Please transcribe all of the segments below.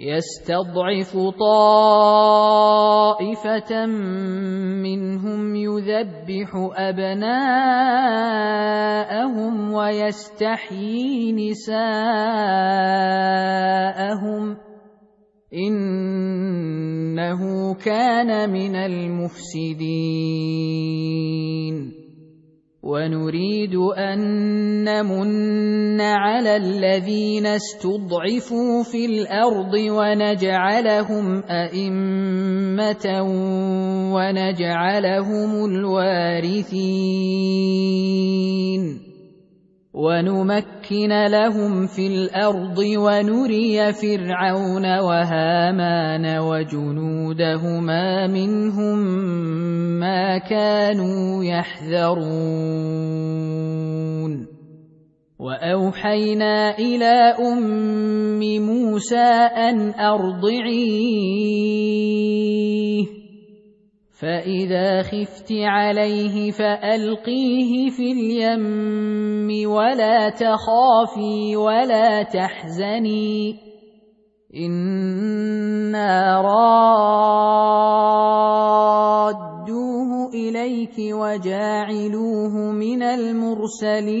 يستضعف طائفة منهم يذبح أبناءهم ويستحيي نساءهم إنه كان من المفسدين. ونريد أن نمن على الذين استضعفوا في الأرض ونجعلهم أئمة ونجعلهم الوارثين. ونمكن لهم في الأرض ونري فرعون وهامان وجنودهما منهم ما كانوا يحذرون واوحينا إلى ام موسى ان ارضعيه فاذا خفت عليه فالقيه في اليم ولا تخافي ولا تحزني أنا رادوه اليك وجاعلوه من المرسلين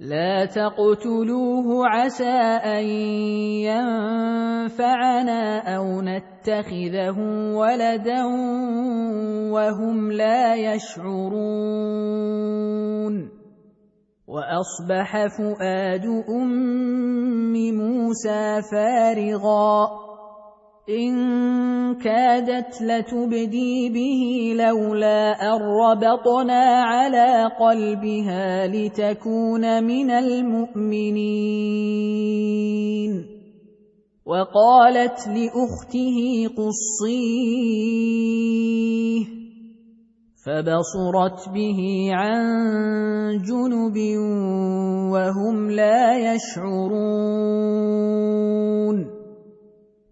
لا تقتلوه عسى أن ينفعنا أو نتخذه ولدا وهم لا يشعرون. وأصبح فؤاد أم موسى فارغا. إن كادت لتبدي به لولا أن ربطنا على قلبها لتكون من المؤمنين. وقالت لأخته قصيه فبصرت به عن جنب وهم لا يشعرون.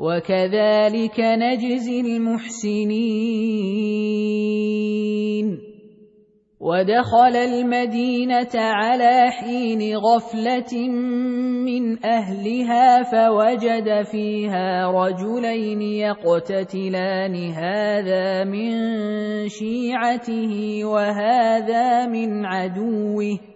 وكذلك نجزي المحسنين. ودخل المدينة على حين غفلة من أهلها فوجد فيها رجلين يقتتلان. هذا من شيعته وهذا من عدوه.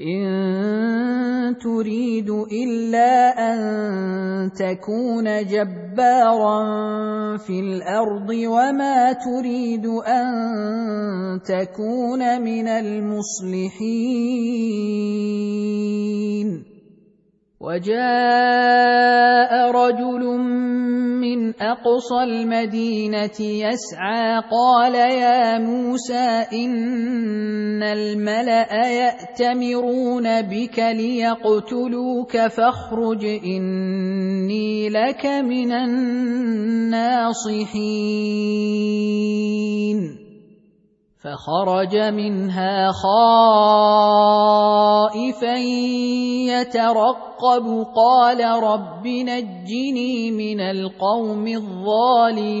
ان تريد الا ان تكون جبارا في الأرض وما تريد ان تكون من المصلحين وجاء رجل من أقصى المدينة يسعى قال يا موسى إن الملأ يأتمرون بك ليقتلوك فاخرج إني لك من الناصحين فخرج منها خائفا يترقب. قال رب نجني من القوم الظالمين.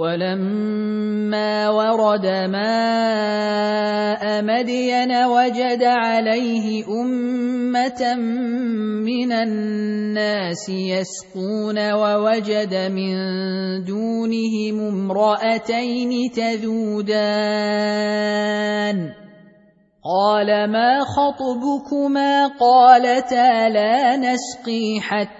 ولما ورد ماء مدين وجد عليه أمة من الناس يسقون ووجد من دونهم امرأتين تذودان. قال ما خطبكما؟ قالتا لا نسقي حتى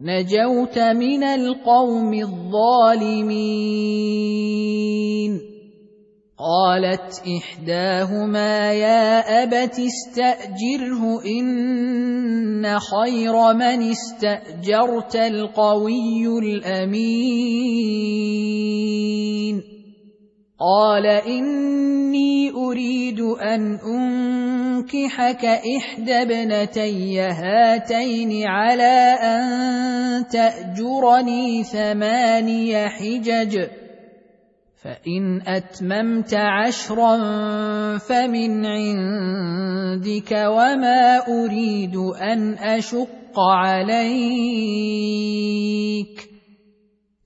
نجوت من القوم الظالمين. قالت إحداهما يا أبت استأجره إن خير من استأجرت القوي الأمين. قال اني اريد ان انكحك احدى ابنتي هاتين على ان تاجرني ثماني حجج فان اتممت عشرا فمن عندك وما اريد ان اشق عليك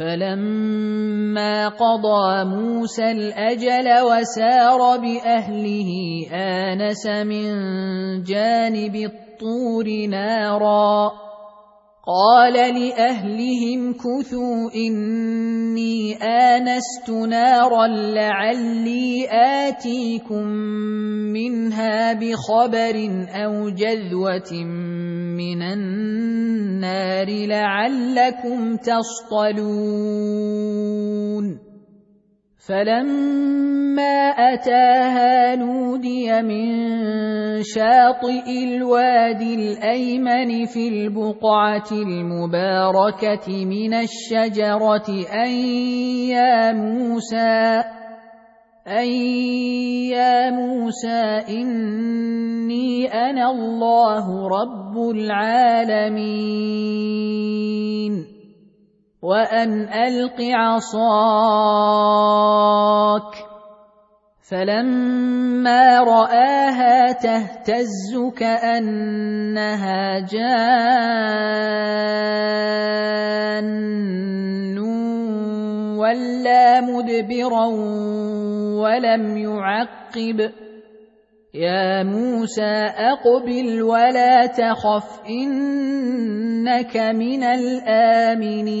فلما قضى موسى الاجل وسار باهله انس من جانب الطور نارا قال لأهلهم كثوا إني آنست نارا لعلي آتيكم منها بخبر أو جذوة من النار لعلكم تصطلون فلما اتاها نودي من شاطئ الوادي الايمن في البقعه المباركه من الشجره ان يا موسى أن يا موسى إني أنا الله رب العالمين وان الق عصاك فلما راها تهتز كانها جان ولا مدبرا ولم يعقب يا موسى اقبل ولا تخف انك من الامنين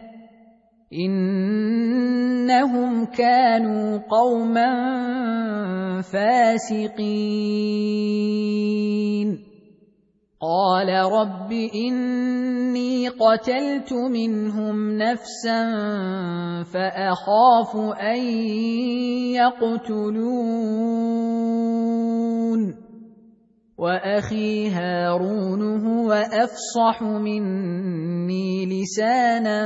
إنهم كانوا قوما فاسقين. قال رب إني قتلت منهم نفسا فأخاف أن يقتلون. وأخي هارون هو أفصح مني لسانا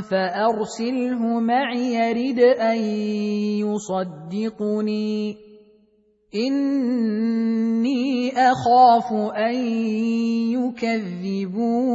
فأرسله معي يرد أن يصدقني. إني أخاف أن يكذبون.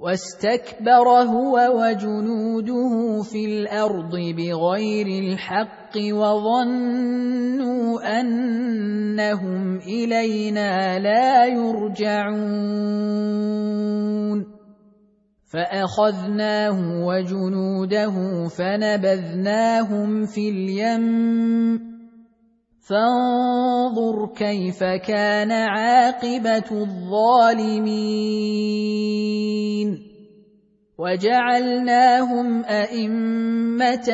واستكبر هو وجنوده في الأرض بغير الحق وظنوا أنهم إلينا لا يرجعون. فأخذناه وجنوده فنبذناهم في اليم. فانظر كيف كان عاقبة الظالمين. وجعلناهم أئمة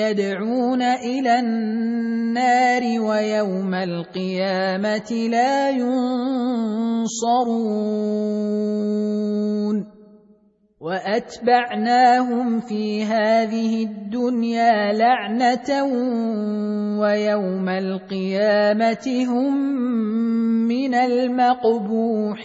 يدعون إلى النار ويوم القيامة لا ينصرون. وأتبعناهم في هذه الدنيا لعنة ويوم القيامة هم من المقبوحين.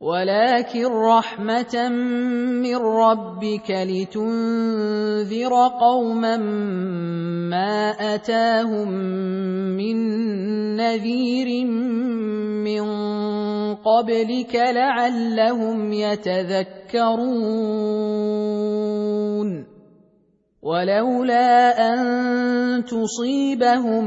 ولكن رحمة من ربك لتنذر قوما ما أتاهم من نذير من قبلك لعلهم يتذكرون. ولولا أن تصيبهم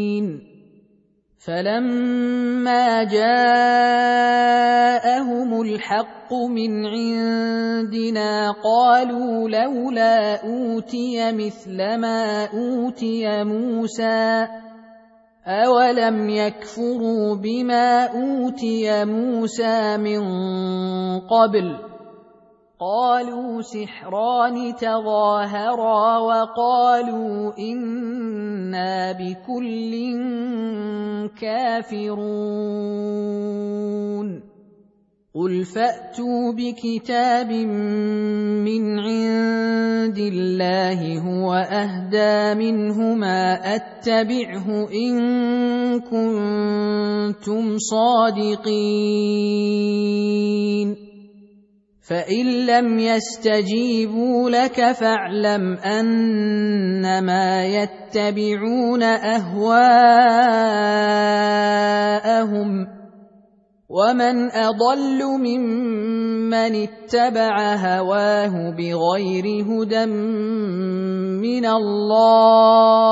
فلما جاءهم الحق من عندنا قالوا لولا اوتي مثل ما اوتي موسى اولم يكفروا بما اوتي موسى من قبل قالوا سحران تظاهرا وقالوا إنا بكل كافرون. قل فأتوا بكتاب من عند الله هو أهدى منهما أتبعه إن كنتم صادقين. فان لم يستجيبوا لك فاعلم انما يتبعون اهواءهم ومن اضل ممن اتبع هواه بغير هدى من الله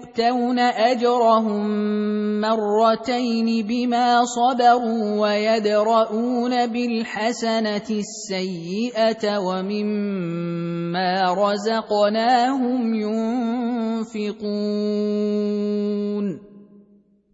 يؤتون أجرهم مرتين بما صبروا ويدرؤون بالحسنة السيئة ومما رزقناهم ينفقون.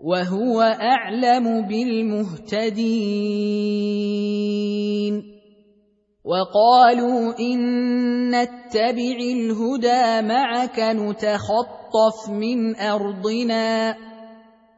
وهو أعلم بالمهتدين. وقالوا إن نتبع الهدى معك نتخطف من أرضنا.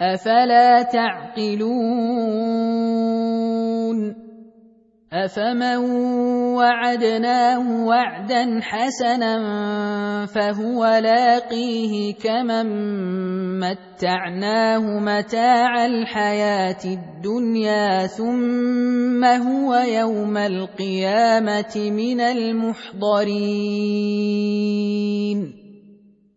أفلا تعقلون أفمن وعدناه وعدا حسنا فهو لاقيه كمن متعناه متاع الحياة الدنيا ثم هو يوم القيامة من المحضرين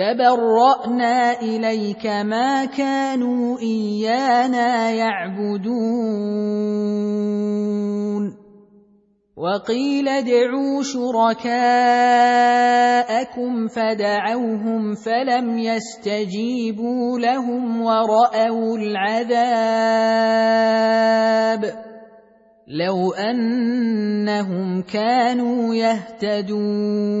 تبرأنا إليك ما كانوا إيانا يعبدون. وقيل ادعوا شركاءكم فدعوهم فلم يستجيبوا لهم ورأوا العذاب. لو أنهم كانوا يهتدون.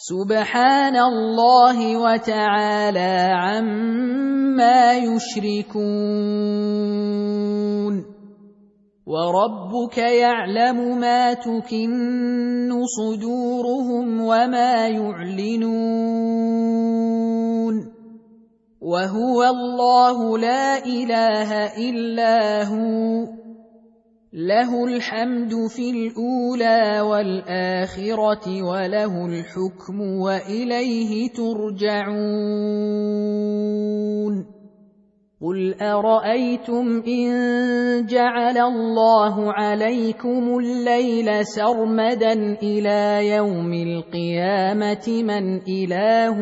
سبحان الله وتعالى عما يشركون وربك يعلم ما تكن صدورهم وما يعلنون وهو الله لا إله إلا هو له الحمد في الأولى والآخرة وله الحكم وإليه ترجعون. قل أرأيتم إن جعل الله عليكم الليل سرمدا إلى يوم القيامة من إله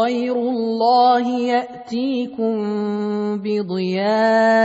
غير الله يأتيكم بضياء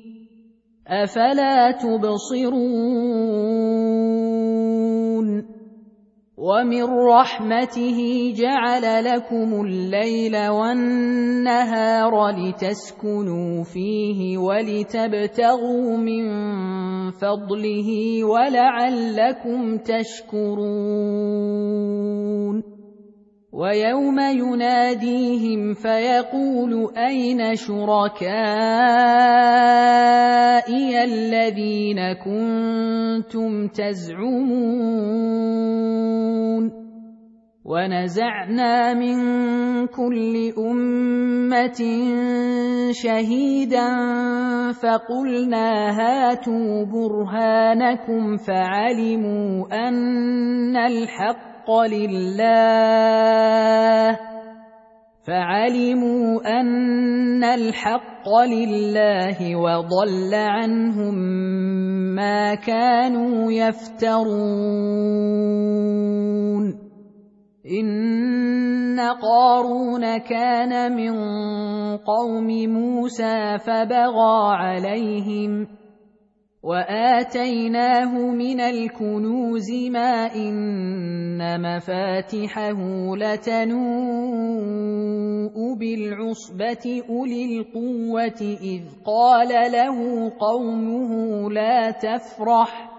أفلا تبصرون ومن رحمته جعل لكم الليل والنهار لتسكنوا فيه ولتبتغوا من فضله ولعلكم تشكرون ويوم يناديهم فيقول أين شركائي الذين كنتم تزعمون ونزعنا من كل أمة شهيدا فقلنا هاتوا برهانكم فعلموا أن الحق لله. فعلموا أن الحق لله وضل عنهم ما كانوا يفترون. إن قارون كان من قوم موسى فبغى عليهم واتيناه من الكنوز ما ان مفاتحه لتنوء بالعصبه اولي القوه اذ قال له قومه لا تفرح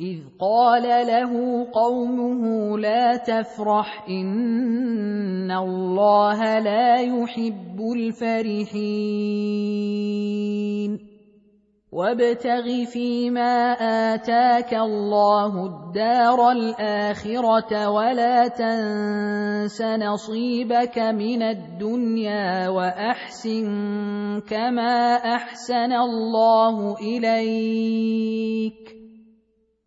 إذ قال له قومه لا تفرح إن الله لا يحب الفرحين وابتغ فيما آتاك الله الدار الآخرة ولا تنس نصيبك من الدنيا وأحسن كما أحسن الله إليك.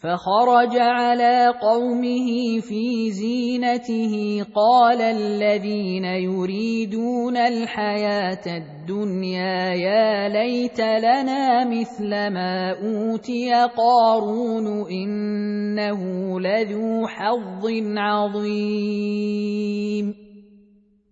فخرج على قومه في زينته قال الذين يريدون الحياة الدنيا يا ليت لنا مثل ما أوتي قارون إنه لذو حظ عظيم.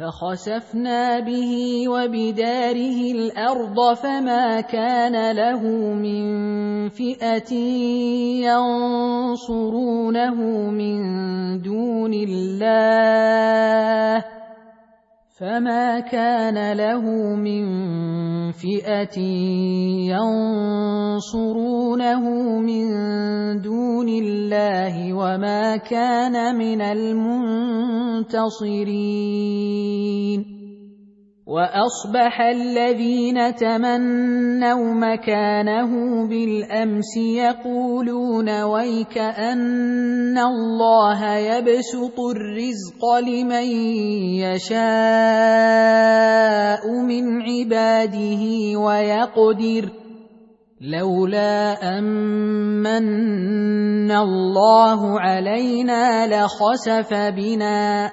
فخسفنا به وبداره الأرض فما كان له من فئة ينصرونه من دون الله فما كان له من فئه ينصرونه من دون الله وما كان من المنتصرين وأصبح الذين تمنوا مكانه بالأمس يقولون ويك أن الله يبسط الرزق لمن يشاء من عباده ويقدر لولا امن الله علينا لخسف بنا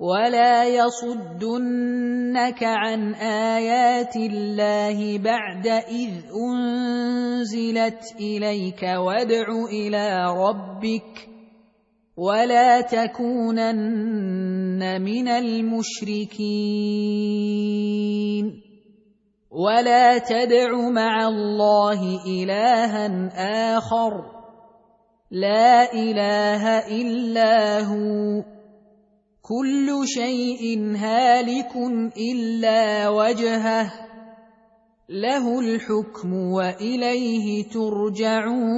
ولا يصدنك عن ايات الله بعد اذ انزلت اليك وادع إلى ربك ولا تكونن من المشركين ولا تدع مع الله الها اخر لا اله الا هو كل شيء هالك إلا وجهه له الحكم وإليه ترجعون.